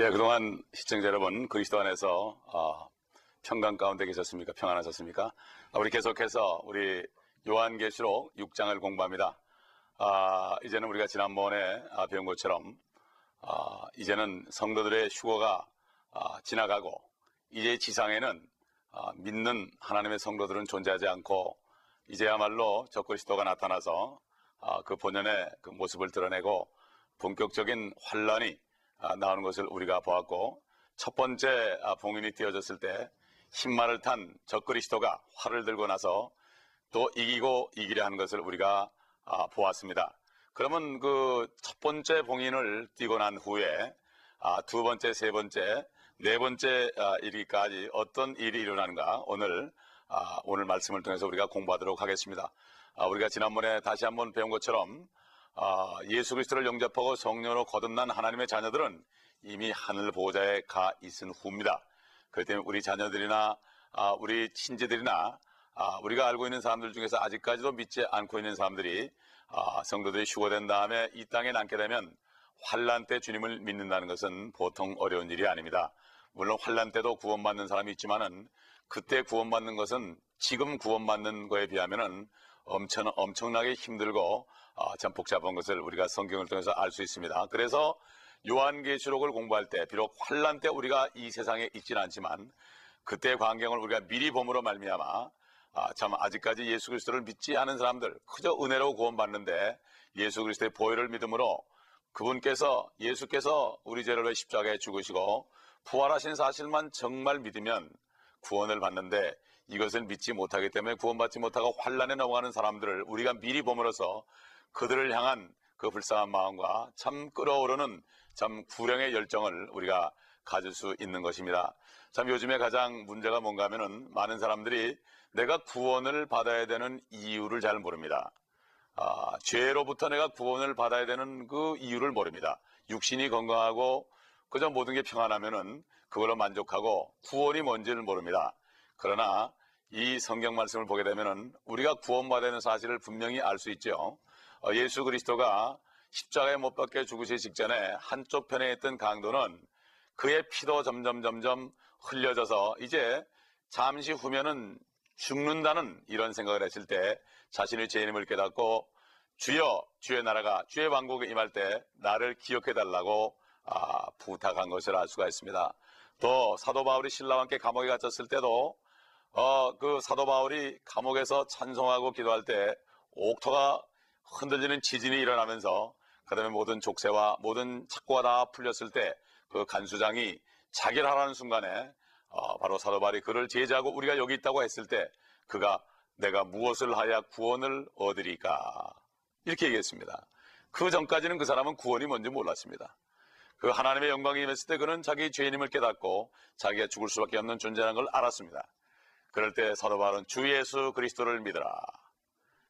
예, 그동안 시청자 여러분, 그리스도 안에서 어, 평강 가운데 계셨습니까? 평안하셨습니까? 아, 우리 계속해서 우리 요한계시록 6장을 공부합니다. 아, 이제는 우리가 지난번에 아, 배운 것처럼 아, 이제는 성도들의 휴거가 아, 지나가고 이제 지상에는 아, 믿는 하나님의 성도들은 존재하지 않고 이제야말로 적그리스도가 나타나서 아, 그 본연의 그 모습을 드러내고 본격적인 환란이 아, 나오는 것을 우리가 보았고 첫 번째 아, 봉인이 띄어졌을 때 힘만을 탄 적그리스도가 활을 들고 나서 또 이기고 이기려 하는 것을 우리가 아, 보았습니다. 그러면 그 첫 번째 봉인을 띄고 난 후에 두 번째, 세 번째, 네 번째 일기까지 어떤 일이 일어나는가 오늘 오늘 말씀을 통해서 우리가 공부하도록 하겠습니다. 우리가 지난번에 다시 한번 배운 것처럼 예수 그리스도를 영접하고 성령으로 거듭난 하나님의 자녀들은 이미 하늘 보호자에 가 있은 후입니다. 그렇기 때문에 우리 자녀들이나 우리 친지들이나 우리가 알고 있는 사람들 중에서 아직까지도 믿지 않고 있는 사람들이 성도들이 휴거된 다음에 이 땅에 남게 되면 환란 때 주님을 믿는다는 것은 보통 어려운 일이 아닙니다. 물론 환란 때도 구원받는 사람이 있지만은 그때 구원받는 것은 지금 구원받는 거에 비하면은 엄청 엄청나게 힘들고 어, 참 복잡한 것을 우리가 성경을 통해서 알 수 있습니다. 그래서 요한계시록을 공부할 때 비록 환란 때 우리가 이 세상에 있지는 않지만 그때 광경을 우리가 미리 봄으로 말미암아 아, 참 아직까지 예수 그리스도를 믿지 않은 사람들 그저 은혜로 구원받는데 예수 그리스도의 보혈을 믿음으로 그분께서 예수께서 우리 죄를 위 십자가에 죽으시고 부활하신 사실만 정말 믿으면 구원을 받는데 이것을 믿지 못하기 때문에 구원받지 못하고 환란에 넘어가는 사람들을 우리가 미리 보므로써 그들을 향한 그 불쌍한 마음과 참 끓어오르는 참 구령의 열정을 우리가 가질 수 있는 것입니다. 참 요즘에 가장 문제가 뭔가 하면은 많은 사람들이 내가 구원을 받아야 되는 이유를 잘 모릅니다. 아, 죄로부터 내가 구원을 받아야 되는 그 이유를 모릅니다. 육신이 건강하고 그저 모든 게 평안하면은 그걸로 만족하고 구원이 뭔지를 모릅니다. 그러나 이 성경 말씀을 보게 되면은 우리가 구원받는 사실을 분명히 알 수 있죠. 어, 예수 그리스도가 십자가에 못 박혀 죽으시기 직전에 한쪽 편에 있던 강도는 그의 피도 점점 점점 흘려져서 이제 잠시 후면은 죽는다는 이런 생각을 했을 때 자신의 죄인임을 깨닫고 주여 주의 나라가 주의 왕국에 임할 때 나를 기억해 달라고 아, 부탁한 것을 알 수가 있습니다. 또 사도 바울이 신라와 함께 감옥에 갇혔을 때도 어, 그 사도 바울이 감옥에서 찬송하고 기도할 때 옥토가 흔들리는 지진이 일어나면서 그다음에 모든 족쇄와 모든 착고가 다 풀렸을 때 그 간수장이 자기를 하라는 순간에 어, 바로 사도 바울이 그를 제지하고 우리가 여기 있다고 했을 때 그가 내가 무엇을 하야 구원을 얻으리까 이렇게 얘기했습니다. 그 전까지는 그 사람은 구원이 뭔지 몰랐습니다. 그 하나님의 영광이 임했을 때 그는 자기 죄인임을 깨닫고 자기가 죽을 수밖에 없는 존재라는 걸 알았습니다. 그럴 때 사도 바울은 주 예수 그리스도를 믿어라.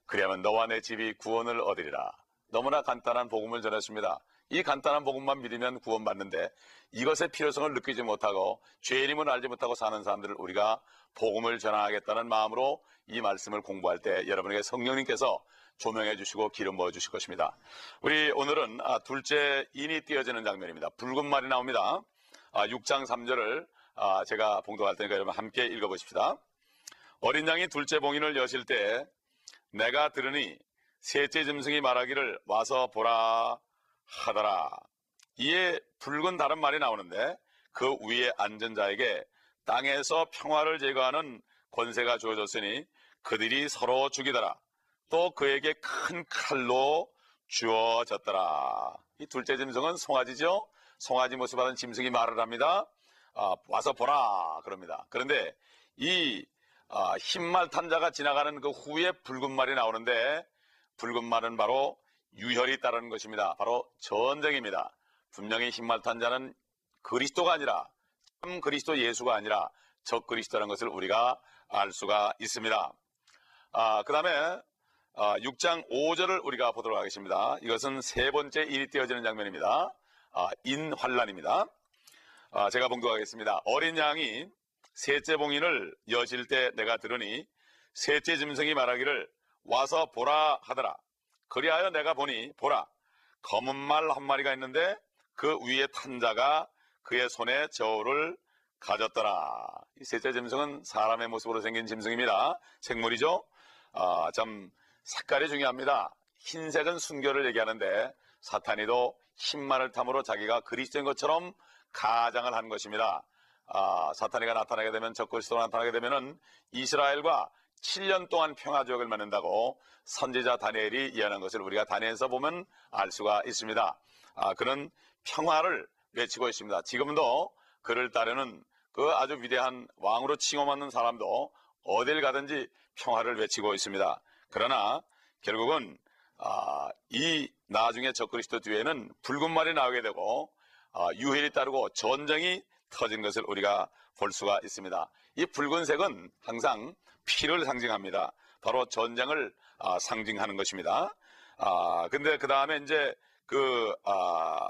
그리하면 너와 내 집이 구원을 얻으리라. 너무나 간단한 복음을 전했습니다. 이 간단한 복음만 믿으면 구원받는데 이것의 필요성을 느끼지 못하고 죄인임을 알지 못하고 사는 사람들을 우리가 복음을 전하겠다는 마음으로 이 말씀을 공부할 때 여러분에게 성령님께서 조명해 주시고 기름 부어 주실 것입니다. 우리 오늘은 아, 둘째 인이 띄어지는 장면입니다. 붉은 말이 나옵니다. 6장 아, 3절을 아, 제가 봉독할 테니까 여러분 함께 읽어보십시다. 어린 양이 둘째 봉인을 여실 때 내가 들으니 셋째 짐승이 말하기를 와서 보라 하더라. 이에 붉은 다른 말이 나오는데 그 위에 앉은 자에게 땅에서 평화를 제거하는 권세가 주어졌으니 그들이 서로 죽이더라. 또 그에게 큰 칼로 주어졌더라. 이 둘째 짐승은 송아지죠? 송아지 모습 하는 짐승이 말을 합니다. 아, 와서 보라. 그럽니다. 그런데 이 아, 흰말 탄자가 지나가는 그 후에 붉은 말이 나오는데 붉은 말은 바로 유혈이 따르는 것입니다. 바로 전쟁입니다. 분명히 흰말 탄자는 그리스도가 아니라 참 그리스도 예수가 아니라 적 그리스도라는 것을 우리가 알 수가 있습니다. 아, 그 다음에 아, 6장 5절을 우리가 보도록 하겠습니다. 이것은 세 번째 일이 띄어지는 장면입니다. 아, 인환란입니다. 아, 제가 봉독하겠습니다. 어린 양이 셋째 봉인을 여실 때 내가 들으니 셋째 짐승이 말하기를 와서 보라 하더라. 그리하여 내가 보니 보라 검은 말 한 마리가 있는데 그 위에 탄 자가 그의 손에 저울을 가졌더라. 이 셋째 짐승은 사람의 모습으로 생긴 짐승입니다. 생물이죠. 아, 참 색깔이 중요합니다. 흰색은 순결을 얘기하는데 사탄이도 흰말을 탐으로 자기가 그리스도인 것처럼 가장을 한 것입니다. 아, 사탄이가 나타나게 되면 적그리스도가 나타나게 되면은 이스라엘과 7년 동안 평화 조약을 맺는다고 선지자 다니엘이 예언한 것을 우리가 다니엘에서 보면 알 수가 있습니다. 아, 그는 평화를 외치고 있습니다. 지금도 그를 따르는 그 아주 위대한 왕으로 칭호받는 사람도 어딜 가든지 평화를 외치고 있습니다. 그러나 결국은 아, 이 나중에 적그리스도 뒤에는 붉은 말이 나오게 되고 아, 유혈이 따르고 전쟁이 터진 것을 우리가 볼 수가 있습니다. 이 붉은색은 항상 피를 상징합니다. 바로 전쟁을 아, 상징하는 것입니다. 아, 근데 그 다음에 이제 그 아,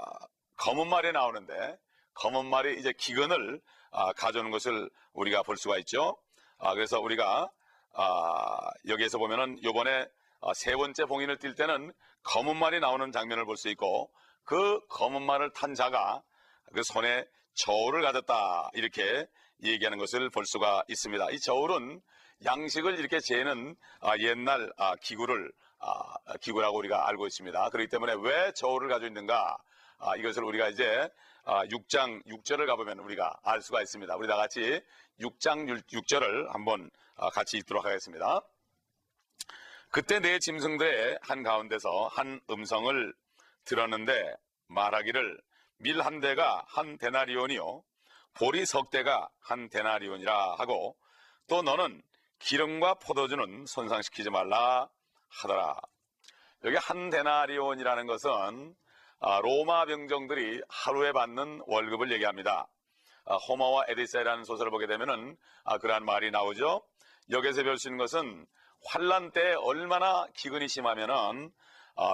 검은 말이 나오는데 검은 말이 이제 기근을 아, 가져오는 것을 우리가 볼 수가 있죠. 아, 그래서 우리가 아, 여기에서 보면은 요번에 아, 세 번째 봉인을 뛸 때는 검은 말이 나오는 장면을 볼 수 있고 그 검은 말을 탄 자가 그 손에 저울을 가졌다 이렇게 얘기하는 것을 볼 수가 있습니다. 이 저울은 양식을 이렇게 재는 아, 옛날 아, 기구를 아, 기구라고 우리가 알고 있습니다. 그렇기 때문에 왜 저울을 가지고 있는가 아, 이것을 우리가 이제 아, 6장 6절을 가보면 우리가 알 수가 있습니다. 우리 다 같이 6장 6절을 한번 아, 같이 읽도록 하겠습니다. 그때 내 짐승들의 한 가운데서 한 음성을 들었는데 말하기를 밀 한 대가 한 데나리온이요 보리 석 대가 한 데나리온이라 하고 또 너는 기름과 포도주는 손상시키지 말라 하더라. 여기 한 데나리온이라는 것은 아, 로마 병정들이 하루에 받는 월급을 얘기합니다. 아, 호머와 에디세라는 소설을 보게 되면은 아, 그러한 말이 나오죠. 여기서 배울 수 있는 것은 환란 때 얼마나 기근이 심하면은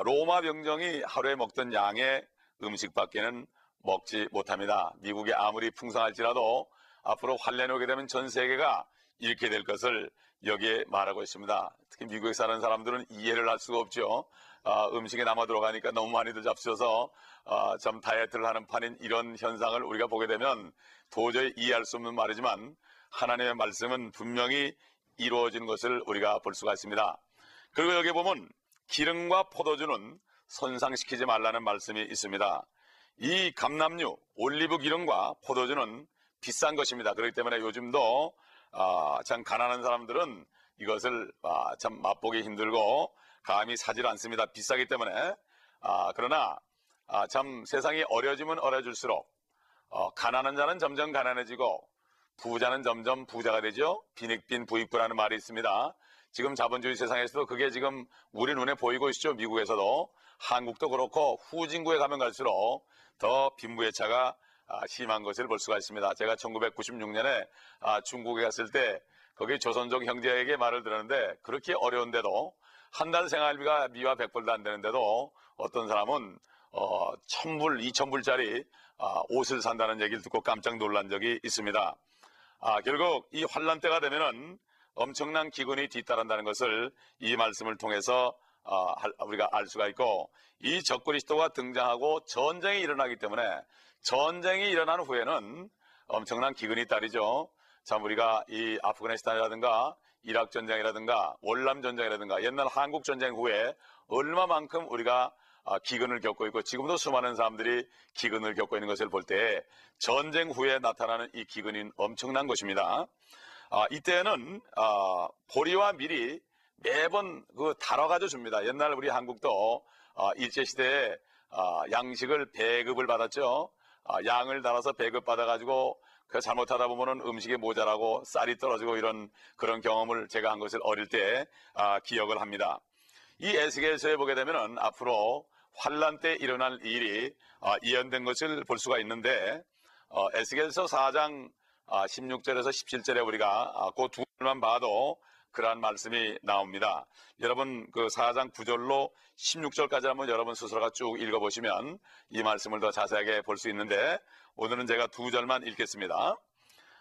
로마 병정이 하루에 먹던 양의 음식밖에는 먹지 못합니다. 미국이 아무리 풍성할지라도 앞으로 환란이 오게 되면 전 세계가 이렇게 될 것을 여기에 말하고 있습니다. 특히 미국에 사는 사람들은 이해를 할 수가 없죠. 아, 음식에 남아 들어가니까 너무 많이들 잡수셔서 아, 참 다이어트를 하는 판인 이런 현상을 우리가 보게 되면 도저히 이해할 수 없는 말이지만 하나님의 말씀은 분명히 이루어진 것을 우리가 볼 수가 있습니다. 그리고 여기 보면 기름과 포도주는 손상시키지 말라는 말씀이 있습니다. 이 감남류, 올리브 기름과 포도주는 비싼 것입니다. 그렇기 때문에 요즘도 아, 참 가난한 사람들은 이것을 아, 참 맛보기 힘들고 감히 사질 않습니다. 비싸기 때문에 아, 그러나 아, 참 세상이 어려지면 어려질수록 어, 가난한 자는 점점 가난해지고 부자는 점점 부자가 되죠. 빈익빈 부익부라는 말이 있습니다. 지금 자본주의 세상에서도 그게 지금 우리 눈에 보이고 있죠. 미국에서도 한국도 그렇고 후진국에 가면 갈수록 더 빈부의 차가 아, 심한 것을 볼 수가 있습니다. 제가 1996년에 아, 중국에 갔을 때 거기 조선족 형제에게 말을 들었는데 그렇게 어려운데도 한 달 생활비가 미화 100불도 안 되는데도 어떤 사람은 어, 1000불, 2000불짜리 아, 옷을 산다는 얘기를 듣고 깜짝 놀란 적이 있습니다. 아, 결국 이 환란 때가 되면은 엄청난 기근이 뒤따른다는 것을 이 말씀을 통해서 아, 우리가 알 수가 있고 이 적그리스도가 등장하고 전쟁이 일어나기 때문에 전쟁이 일어난 후에는 엄청난 기근이 따르죠. 참 우리가 이 아프가니스탄이라든가 이락 전쟁이라든가 월남 전쟁이라든가 옛날 한국 전쟁 후에 얼마만큼 우리가 아, 기근을 겪고 있고 지금도 수많은 사람들이 기근을 겪고 있는 것을 볼 때 전쟁 후에 나타나는 이 기근이 엄청난 것입니다. 아, 이때는 아, 보리와 밀이 매번 그 달아가져 줍니다. 옛날 우리 한국도 아, 일제 시대에 아, 양식을 배급을 받았죠. 아, 양을 달아서 배급 받아가지고 그 잘못하다 보면은 음식이 모자라고 쌀이 떨어지고 이런 그런 경험을 제가 한 것을 어릴 때 아, 기억을 합니다. 이 에스겔서에 보게 되면은 앞으로 환란 때 일어날 일이 아, 예언된 것을 볼 수가 있는데 어, 에스겔서 4장 아, 16절에서 17절에 우리가 아, 그두 절만 봐도 그러한 말씀이 나옵니다. 여러분 그 4장 9절로 16절까지 한번 여러분 스스로가 쭉 읽어보시면 이 말씀을 더 자세하게 볼 수 있는데 오늘은 제가 두 절만 읽겠습니다.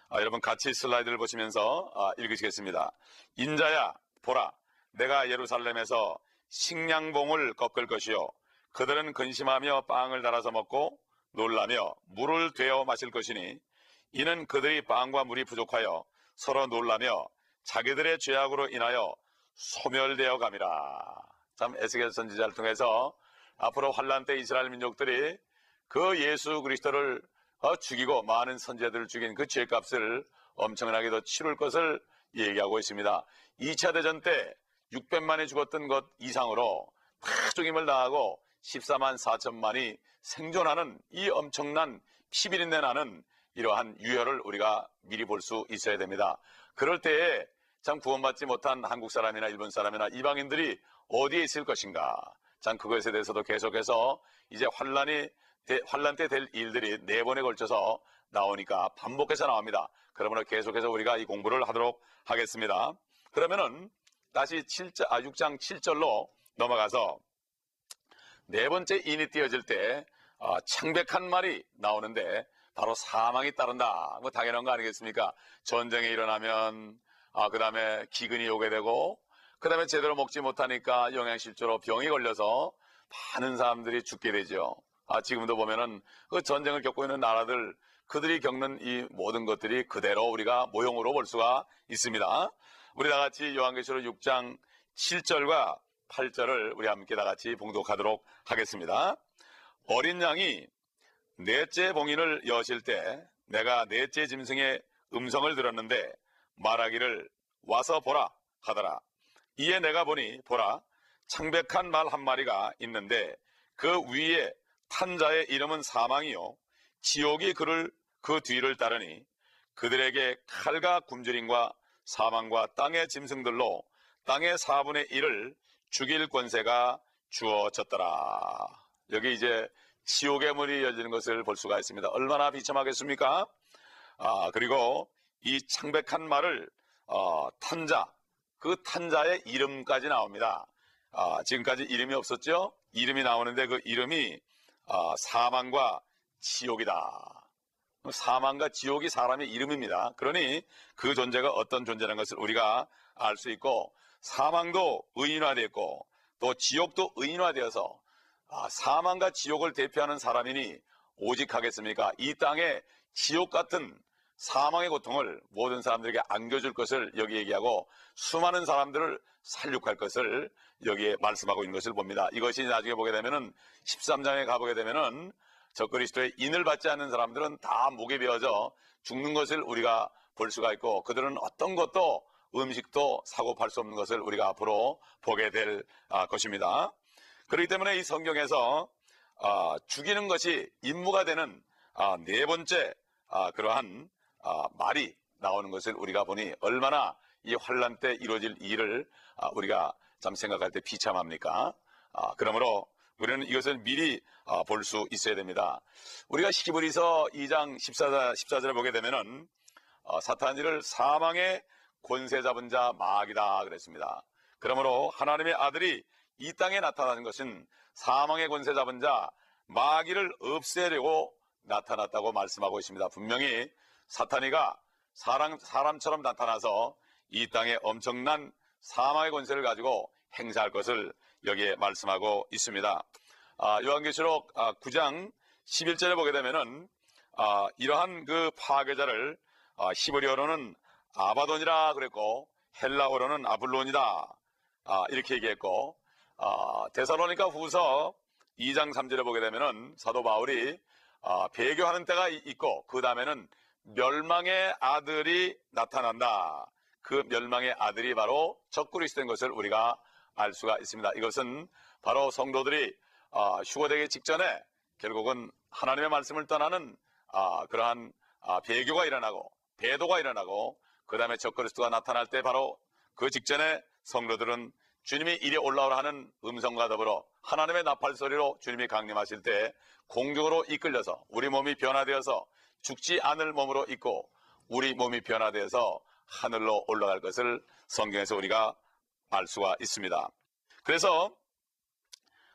아, 여러분 같이 슬라이드를 보시면서 아, 읽으시겠습니다. 인자야 보라 내가 예루살렘에서 식량봉을 꺾을 것이요 그들은 근심하며 빵을 달아서 먹고 놀라며 물을 되어 마실 것이니 이는 그들이 빵과 물이 부족하여 서로 놀라며 자기들의 죄악으로 인하여 소멸되어 감이라. 참 에스겔 선지자를 통해서 앞으로 환란 때 이스라엘 민족들이 그 예수 그리스도를 어, 죽이고 많은 선제들을 죽인 그 죄값을 엄청나게 더 치룰 것을 얘기하고 있습니다. 2차 대전 때 600만이 죽었던 것 이상으로 다 죽임을 당하고 14만 4천만이 생존하는 이 엄청난 피비린내 나는 이러한 유혈을 우리가 미리 볼 수 있어야 됩니다. 그럴 때에 참 구원받지 못한 한국 사람이나 일본 사람이나 이방인들이 어디에 있을 것인가? 참 그것에 대해서도 계속해서 이제 환란이 환란 때 될 일들이 네 번에 걸쳐서 나오니까 반복해서 나옵니다. 그러므로 계속해서 우리가 이 공부를 하도록 하겠습니다. 그러면은 다시 7절, 아, 6장 7절로 넘어가서 네 번째 인이 띄어질 때 어, 창백한 말이 나오는데 바로 사망이 따른다. 뭐 당연한 거 아니겠습니까? 전쟁이 일어나면 아, 그 다음에 기근이 오게 되고 그 다음에 제대로 먹지 못하니까 영양실조로 병이 걸려서 많은 사람들이 죽게 되죠. 아, 지금도 보면은 그 전쟁을 겪고 있는 나라들 그들이 겪는 이 모든 것들이 그대로 우리가 모형으로 볼 수가 있습니다. 우리 다 같이 요한계시록 6장 7절과 8절을 우리 함께 다 같이 봉독하도록 하겠습니다. 어린 양이 넷째 봉인을 여실 때 내가 넷째 짐승의 음성을 들었는데 말하기를 와서 보라 하더라. 이에 내가 보니 보라 창백한 말 한 마리가 있는데 그 위에 탄 자의 이름은 사망이요 지옥이 그를 그 뒤를 따르니 그들에게 칼과 굶주림과 사망과 땅의 짐승들로 땅의 4분의 1을 죽일 권세가 주어졌더라. 여기 이제 지옥의 문이 열리는 것을 볼 수가 있습니다. 얼마나 비참하겠습니까? 아, 그리고 이 창백한 말을 어, 탄자, 그 탄자의 이름까지 나옵니다. 아, 지금까지 이름이 없었죠? 이름이 나오는데 그 이름이 아, 사망과 지옥이다. 사망과 지옥이 사람의 이름입니다. 그러니 그 존재가 어떤 존재라는 것을 우리가 알 수 있고 사망도 의인화되었고 또 지옥도 의인화되어서 아, 사망과 지옥을 대표하는 사람이니 오직 하겠습니까? 이 땅에 지옥 같은 사망의 고통을 모든 사람들에게 안겨줄 것을 여기 얘기하고 수많은 사람들을 살육할 것을 여기에 말씀하고 있는 것을 봅니다. 이것이 나중에 보게 되면은 13장에 가보게 되면은 저 그리스도의 인을 받지 않는 사람들은 다 목에 베어져 죽는 것을 우리가 볼 수가 있고 그들은 어떤 것도 음식도 사고 팔 수 없는 것을 우리가 앞으로 보게 될 아, 것입니다. 그렇기 때문에 이 성경에서 아, 죽이는 것이 임무가 되는 아, 네 번째 그러한 말이 나오는 것을 우리가 보니 얼마나 이 환란 때 이루어질 일을 우리가 참 생각할 때 비참합니까? 그러므로 우리는 이것을 미리 볼수 있어야 됩니다. 우리가 시기브리서 2장 14, 14절을 보게 되면은 어, 사탄이를 사망의 권세 잡은 자 마귀다 그랬습니다. 그러므로 하나님의 아들이 이 땅에 나타나는 것은 사망의 권세 잡은 자 마귀를 없애려고 나타났다고 말씀하고 있습니다. 분명히 사탄이가 사람, 사람처럼 나타나서 이 땅에 엄청난 사망의 권세를 가지고 행사할 것을 여기에 말씀하고 있습니다. 아, 요한계시록 아, 9장 11절에 보게 되면은 아, 이러한 그 파괴자를 아, 히브리어로는 아바돈이라 그랬고 헬라어로는 아블론이다 아, 이렇게 얘기했고 아, 데살로니가 후서 2장 3절에 보게 되면은 사도 바울이 아, 배교하는 때가 있고 그 다음에는 멸망의 아들이 나타난다. 그 멸망의 아들이 바로 적그리스도인 것을 우리가 알 수가 있습니다. 이것은 바로 성도들이 아, 휴거되기 직전에 결국은 하나님의 말씀을 떠나는 아, 그러한 아, 배교가 일어나고 배도가 일어나고 그 다음에 적그리스도가 나타날 때 바로 그 직전에 성도들은 주님이 이리 올라오라 하는 음성과 더불어 하나님의 나팔 소리로 주님이 강림하실 때 공중으로 이끌려서 우리 몸이 변화되어서 죽지 않을 몸으로 있고 우리 몸이 변화되어서 하늘로 올라갈 것을 성경에서 우리가 알 수가 있습니다. 그래서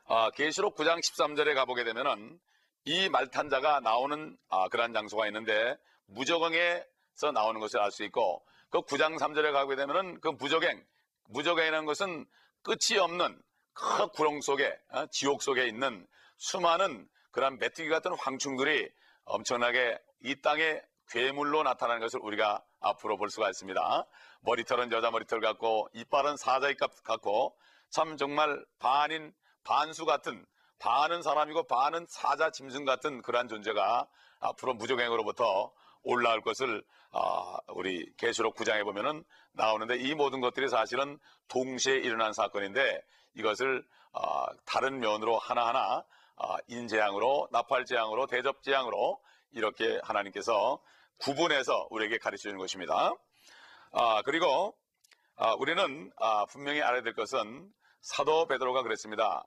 아, 계시록 9장 13절에 가보게 되면은 이 말탄자가 나오는 아, 그러한 장소가 있는데 무적행에서 나오는 것을 알 수 있고 그 9장 3절에 가게 되면은 그 무적행 무적행이라는 것은 끝이 없는 큰 구렁 속에 어, 지옥 속에 있는 수많은 그런 메뚜기 같은 황충들이 엄청나게 이 땅에 괴물로 나타나는 것을 우리가 앞으로 볼 수가 있습니다. 머리털은 여자 머리털 같고 이빨은 사자 이빨 같고 참 정말 반인 반수 같은 반은 사람이고 반은 사자 짐승 같은 그러한 존재가 앞으로 무적행으로부터 올라올 것을 아, 우리 계시록 9장에 보면은 나오는데 이 모든 것들이 사실은 동시에 일어난 사건인데 이것을 아, 다른 면으로 하나하나 아, 인재앙으로 나팔재앙으로 대접재앙으로 이렇게 하나님께서 구분해서 우리에게 가르쳐 주는 것입니다. 아, 그리고 아, 우리는 아, 분명히 알아야 될 것은 사도 베드로가 그랬습니다.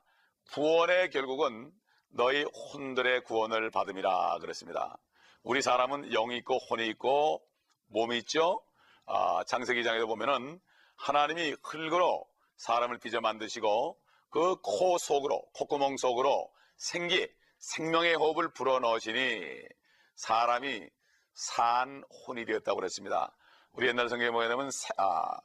구원의 결국은 너희 혼들의 구원을 받음이라 그랬습니다. 우리 사람은 영이 있고 혼이 있고 몸이 있죠. 아, 장세기 장에도 보면은 하나님이 흙으로 사람을 빚어 만드시고 그 코 속으로 콧구멍 속으로 생기 생명의 호흡을 불어 넣으시니 사람이 산 혼이 되었다고 그랬습니다. 우리 옛날 성경에 보게 되면 아,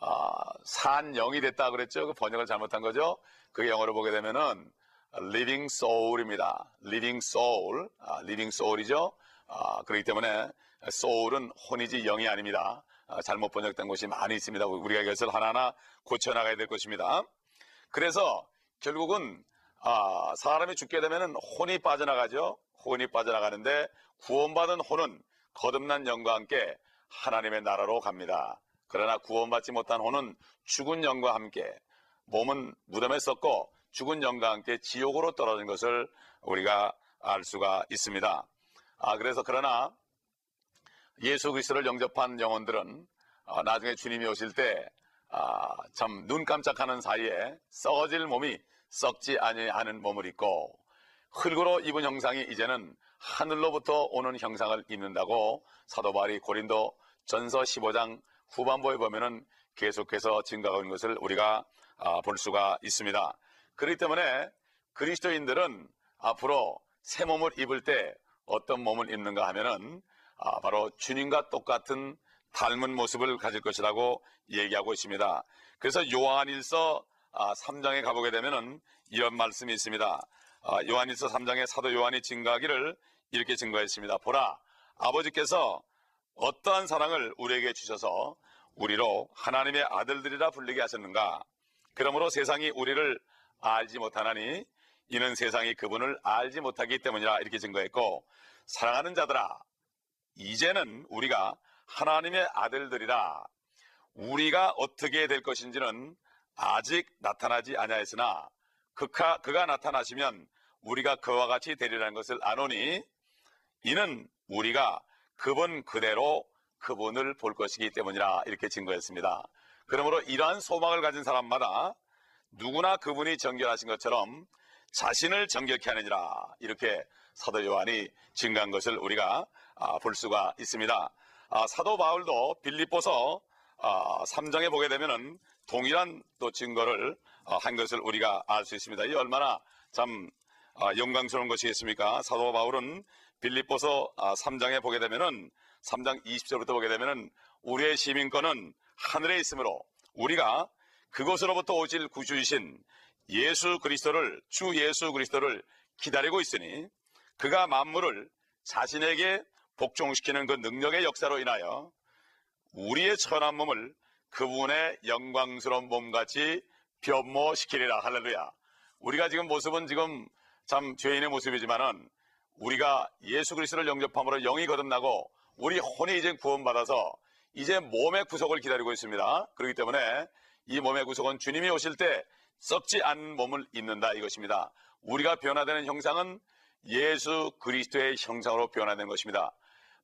아, 산 영이 됐다 그랬죠. 그 번역을 잘못한 거죠. 그게 영어로 보게 되면은 living soul입니다. living soul, 아, living soul이죠. 아, 그렇기 때문에 soul은 혼이지 영이 아닙니다. 아, 잘못 번역된 것이 많이 있습니다. 우리가 이것을 하나하나 고쳐나가야 될 것입니다. 그래서 결국은 아, 사람이 죽게 되면 혼이 빠져나가죠. 혼이 빠져나가는데 구원받은 혼은 거듭난 영과 함께 하나님의 나라로 갑니다. 그러나 구원받지 못한 혼은 죽은 영과 함께 몸은 무덤에 썩고 죽은 영과 함께 지옥으로 떨어진 것을 우리가 알 수가 있습니다. 아, 그래서 그러나 예수 그리스도를 영접한 영혼들은 아, 나중에 주님이 오실 때 아, 참 눈 깜짝하는 사이에 썩어질 몸이 썩지 아니하는 몸을 입고 흙으로 입은 형상이 이제는 하늘로부터 오는 형상을 입는다고 사도 바울이 고린도 전서 15장 후반부에 보면은 계속해서 증가하는 것을 우리가 아, 볼 수가 있습니다. 그렇기 때문에 그리스도인들은 앞으로 새 몸을 입을 때 어떤 몸을 입는가 하면은 아, 바로 주님과 똑같은 닮은 모습을 가질 것이라고 얘기하고 있습니다. 그래서 요한일서 3장에 아, 가보게 되면은 이런 말씀이 있습니다. 요한일서 3장에 사도 요한이 증거하기를 이렇게 증거했습니다. 보라, 아버지께서 어떠한 사랑을 우리에게 주셔서 우리로 하나님의 아들들이라 불리게 하셨는가? 그러므로 세상이 우리를 알지 못하나니 이는 세상이 그분을 알지 못하기 때문이라 이렇게 증거했고 사랑하는 자들아 이제는 우리가 하나님의 아들들이라 우리가 어떻게 될 것인지는 아직 나타나지 아니하였으나 그가, 그가 나타나시면 우리가 그와 같이 되리라는 것을 아노니 이는 우리가 그분 그대로 그분을 볼 것이기 때문이라 이렇게 증거했습니다. 그러므로 이러한 소망을 가진 사람마다 누구나 그분이 정결하신 것처럼 자신을 정결케 하느니라 이렇게 사도 요한이 증거한 것을 우리가 아, 볼 수가 있습니다. 아, 사도 바울도 빌립보서 3장에 아, 보게 되면은 동일한 또 증거를 한 것을 우리가 알 수 있습니다. 이 얼마나 참 영광스러운 것이겠습니까? 사도 바울은 빌립보서 3장에 보게 되면은 3장 20절부터 보게 되면은 우리의 시민권은 하늘에 있으므로 우리가 그곳으로부터 오실 구주이신 예수 그리스도를 주 예수 그리스도를 기다리고 있으니 그가 만물을 자신에게 복종시키는 그 능력의 역사로 인하여 우리의 천한 몸을 그분의 영광스러운 몸같이 변모시키리라 할렐루야. 우리가 지금 모습은 지금 참 죄인의 모습이지만은 우리가 예수 그리스도를 영접함으로 영이 거듭나고 우리 혼이 이제 구원받아서 이제 몸의 구속을 기다리고 있습니다. 그렇기 때문에 이 몸의 구속은 주님이 오실 때 썩지 않은 몸을 입는다 이것입니다. 우리가 변화되는 형상은 예수 그리스도의 형상으로 변화되는 것입니다.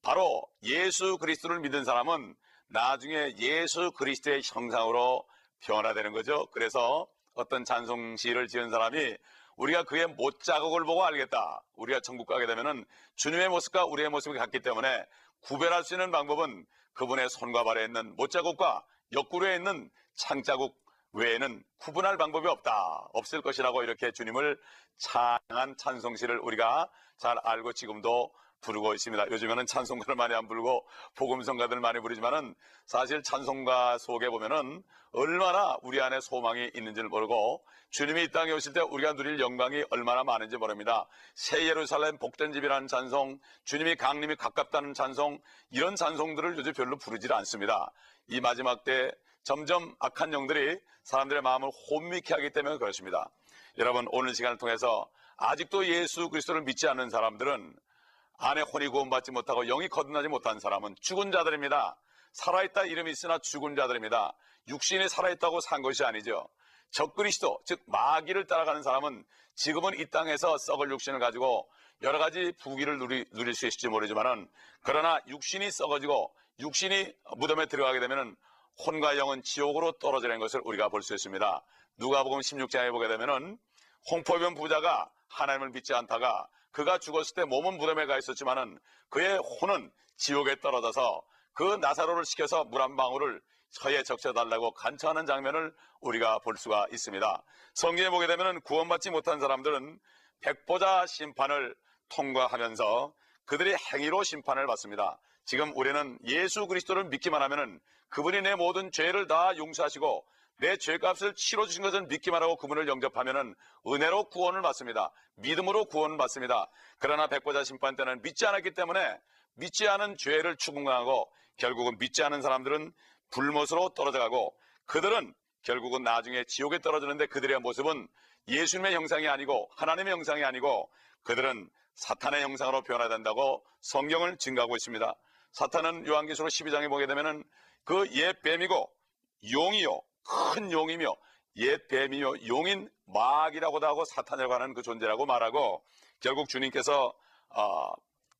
바로 예수 그리스도를 믿는 사람은 나중에 예수 그리스도의 형상으로 변화되는 거죠. 그래서 어떤 찬송시를 지은 사람이 우리가 그의 못 자국을 보고 알겠다. 우리가 천국 가게 되면은 주님의 모습과 우리의 모습이 같기 때문에 구별할 수 있는 방법은 그분의 손과 발에 있는 못 자국과 옆구리에 있는 창 자국 외에는 구분할 방법이 없다. 없을 것이라고 이렇게 주님을 찬양한 찬송시를 우리가 잘 알고 지금도 부르고 있습니다. 요즘에는 찬송가를 많이 안 부르고 복음성가들 많이 부르지만은 사실 찬송가 속에 보면은 얼마나 우리 안에 소망이 있는지를 모르고 주님이 이 땅에 오실 때 우리가 누릴 영광이 얼마나 많은지 모릅니다. 새 예루살렘 복된 집이라는 찬송, 주님이 강림이 가깝다는 찬송, 이런 찬송들을 요즘 별로 부르질 않습니다. 이 마지막 때 점점 악한 영들이 사람들의 마음을 혼미케 하기 때문에 그렇습니다. 여러분 오늘 시간을 통해서 아직도 예수 그리스도를 믿지 않는 사람들은 안에 혼이 구원받지 못하고 영이 거듭나지 못한 사람은 죽은 자들입니다. 살아있다 이름이 있으나 죽은 자들입니다. 육신이 살아있다고 산 것이 아니죠. 적그리스도 즉 마귀를 따라가는 사람은 지금은 이 땅에서 썩을 육신을 가지고 여러 가지 부귀를 누리, 누릴 수 있을지 모르지만은 그러나 육신이 썩어지고 육신이 무덤에 들어가게 되면은 혼과 영은 지옥으로 떨어지는 것을 우리가 볼 수 있습니다. 누가복음 16장에 보게 되면은 홍포변 부자가 하나님을 믿지 않다가 그가 죽었을 때 몸은 무덤에 가 있었지만은 그의 혼은 지옥에 떨어져서 그 나사로를 시켜서 물 한 방울을 혀에 적셔달라고 간청하는 장면을 우리가 볼 수가 있습니다. 성경에 보게 되면 구원받지 못한 사람들은 백보자 심판을 통과하면서 그들의 행위로 심판을 받습니다. 지금 우리는 예수 그리스도를 믿기만 하면은 그분이 내 모든 죄를 다 용서하시고 내 죄값을 치러주신 것을 믿기만 하고 그분을 영접하면은 은혜로 구원을 받습니다. 믿음으로 구원을 받습니다. 그러나 백보자 심판 때는 믿지 않았기 때문에 믿지 않은 죄를 추궁하고 결국은 믿지 않은 사람들은 불못으로 떨어져 가고 그들은 결국은 나중에 지옥에 떨어지는데 그들의 모습은 예수님의 형상이 아니고 하나님의 형상이 아니고 그들은 사탄의 형상으로 변화된다고 성경을 증가하고 있습니다. 사탄은 요한계시록 12장에 보게 되면은 그 옛 뱀이고 용이요 큰 용이며 옛 뱀이요 용인 마귀라고도 하고 사탄이라고 하는 그 존재라고 말하고 결국 주님께서 어,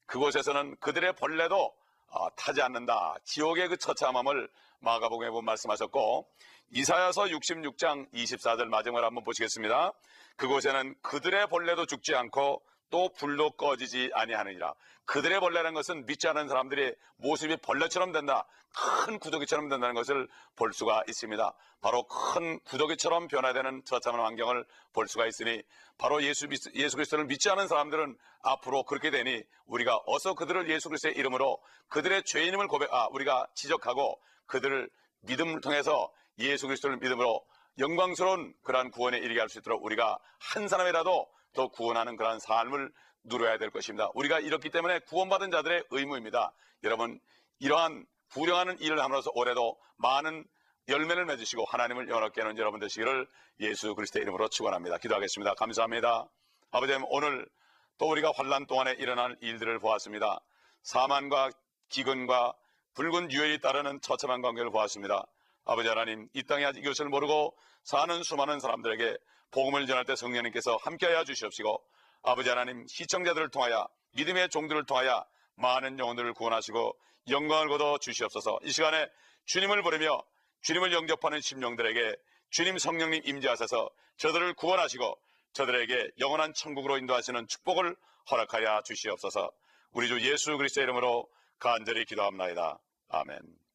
그곳에서는 그들의 벌레도 어, 타지 않는다. 지옥의 그 처참함을 마가복음에 보면 말씀하셨고 이사야서 66장 24절 마지막을 한번 보시겠습니다. 그곳에는 그들의 벌레도 죽지 않고 또 불도 꺼지지 아니하느니라. 그들의 벌레라는 것은 믿지 않은 사람들의 모습이 벌레처럼 된다. 큰 구더기처럼 된다는 것을 볼 수가 있습니다. 바로 큰 구더기처럼 변화되는 처참한 환경을 볼 수가 있으니 바로 예수, 예수 그리스도를 믿지 않은 사람들은 앞으로 그렇게 되니 우리가 어서 그들을 예수 그리스도의 이름으로 그들의 죄인임을 고백, 아, 우리가 지적하고 그들을 믿음을 통해서 예수 그리스도를 믿음으로 영광스러운 그러한 구원에 이르게 할 수 있도록 우리가 한 사람이라도 더 구원하는 그러한 삶을 누려야 될 것입니다. 우리가 이렇기 때문에 구원받은 자들의 의무입니다. 여러분 이러한 불행하는 일을 함으로써 올해도 많은 열매를 맺으시고 하나님을 영원하게 하는 여러분 되시기를 예수 그리스도의 이름으로 축원합니다. 기도하겠습니다. 감사합니다. 아버지 오늘 또 우리가 환란 동안에 일어난 일들을 보았습니다. 사만과 기근과 붉은 유혈이 따르는 처참한 관계를 보았습니다. 아버지 하나님 이 땅에 아직 이것을 모르고 사는 수많은 사람들에게 복음을 전할 때 성령님께서 함께하여 주시옵시고 아버지 하나님 시청자들을 통하여 믿음의 종들을 통하여 많은 영혼들을 구원하시고 영광을 거둬 주시옵소서 이 시간에 주님을 부르며 주님을 영접하는 심령들에게 주님 성령님 임재하셔서 저들을 구원하시고 저들에게 영원한 천국으로 인도하시는 축복을 허락하여 주시옵소서 우리 주 예수 그리스도의 이름으로 간절히 기도합나이다. 아멘.